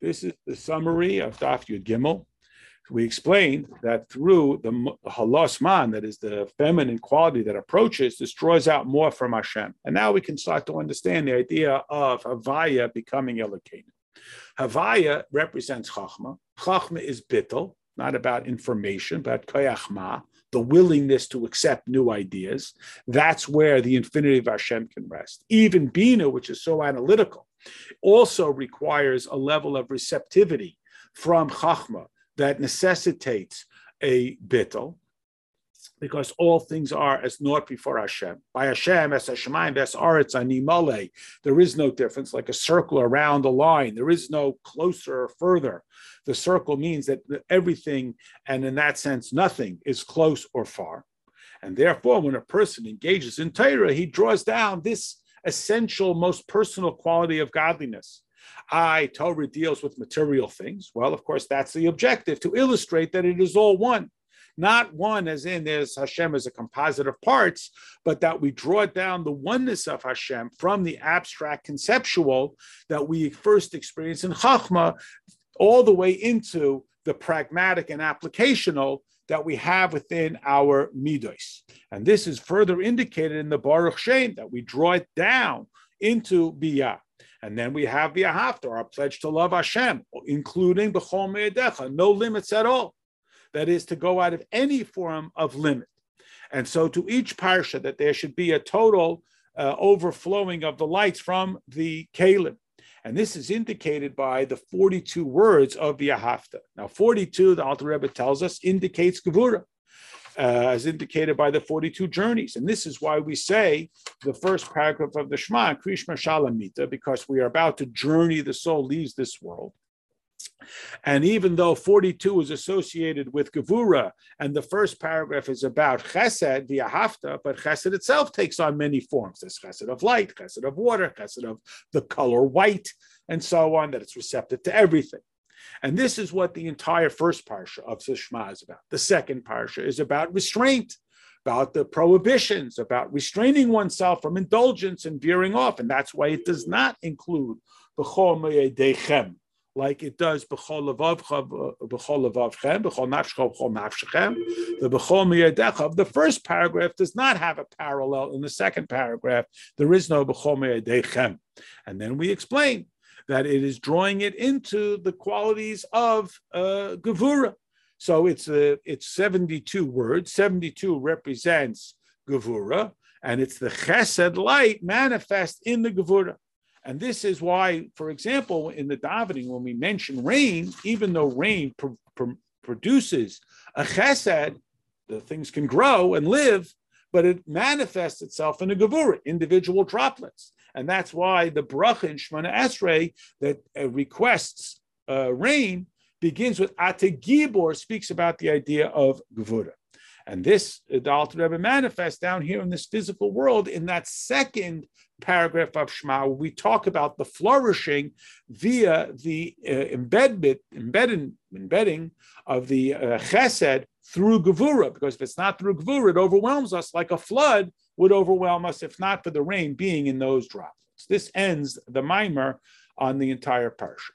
This is the summary of Daf Yud Gimel. We explained that through the halos man, that is the feminine quality that approaches, destroys out more from Hashem. And now we can start to understand the idea of Havaya becoming Elokeinu. Havaya represents Chachma. Chachma is bittel, not about information, but koyachma, the willingness to accept new ideas. That's where the infinity of Hashem can rest. Even Bina, which is so analytical, also requires a level of receptivity from Chachma that necessitates a bittel, because all things are as naught before Hashem. By Hashem, as Hashemayim, as Aretz, Animale, there is no difference, like a circle around a line. There is no closer or further. The circle means that everything, and in that sense, nothing is close or far. And therefore, when a person engages in Torah, he draws down this essential, most personal quality of godliness. I, Torah deals with material things. Well, of course, that's the objective to illustrate that it is all one. Not one as in there's Hashem as a composite of parts, but that we draw down the oneness of Hashem from the abstract conceptual that we first experience in Chachma all the way into the pragmatic and applicational that we have within our midos. And this is further indicated in the Baruch Shem that we draw it down into Biyah. And then we have the Ahavta, our pledge to love Hashem, including B'chol Me'odecha, no limits at all. That is to go out of any form of limit. And so to each parsha that there should be a total uh, overflowing of the lights from the Keilim. And this is indicated by the 42 words of the Ahavta. Now, 42, the Alter Rebbe tells us, indicates Gevura, uh, as indicated by the 42 journeys. And this is why we say the first paragraph of the Shema, Krishma Shalamita, because we are about to journey, the soul leaves this world. And even though 42 is associated with Gevura, and the first paragraph is about Chesed, the Ahavta, but Chesed itself takes on many forms. There's Chesed of light, Chesed of water, Chesed of the color white, and so on, that it's receptive to everything. And this is what the entire first parsha of Shema is about. The second parsha is about restraint, about the prohibitions, about restraining oneself from indulgence and veering off. And that's why it does not include the B'chol like it does nafshechem. The the first paragraph does not have a parallel in the second paragraph. There is no. And then we explain that it is drawing it into the qualities of uh, gevura. So it's uh, it's 72 words. 72 represents gevura, and it's the chesed light manifest in the gevura. And this is why, for example, in the davening, when we mention rain, even though rain pr- pr- produces a chesed, the things can grow and live, but it manifests itself in a gevura, individual droplets. And that's why the bracha in Shemoneh Esrei that uh, requests uh, rain begins with Atah Gibor, speaks about the idea of gevura. And this, the Alter Rebbe manifests down here in this physical world in that second paragraph of Shema, where we talk about the flourishing via the uh, embedment, embedding, embedding of the uh, chesed through Gevura, because if it's not through Gevura, it overwhelms us like a flood would overwhelm us if not for the rain being in those droplets. This ends the maamar on the entire parsha.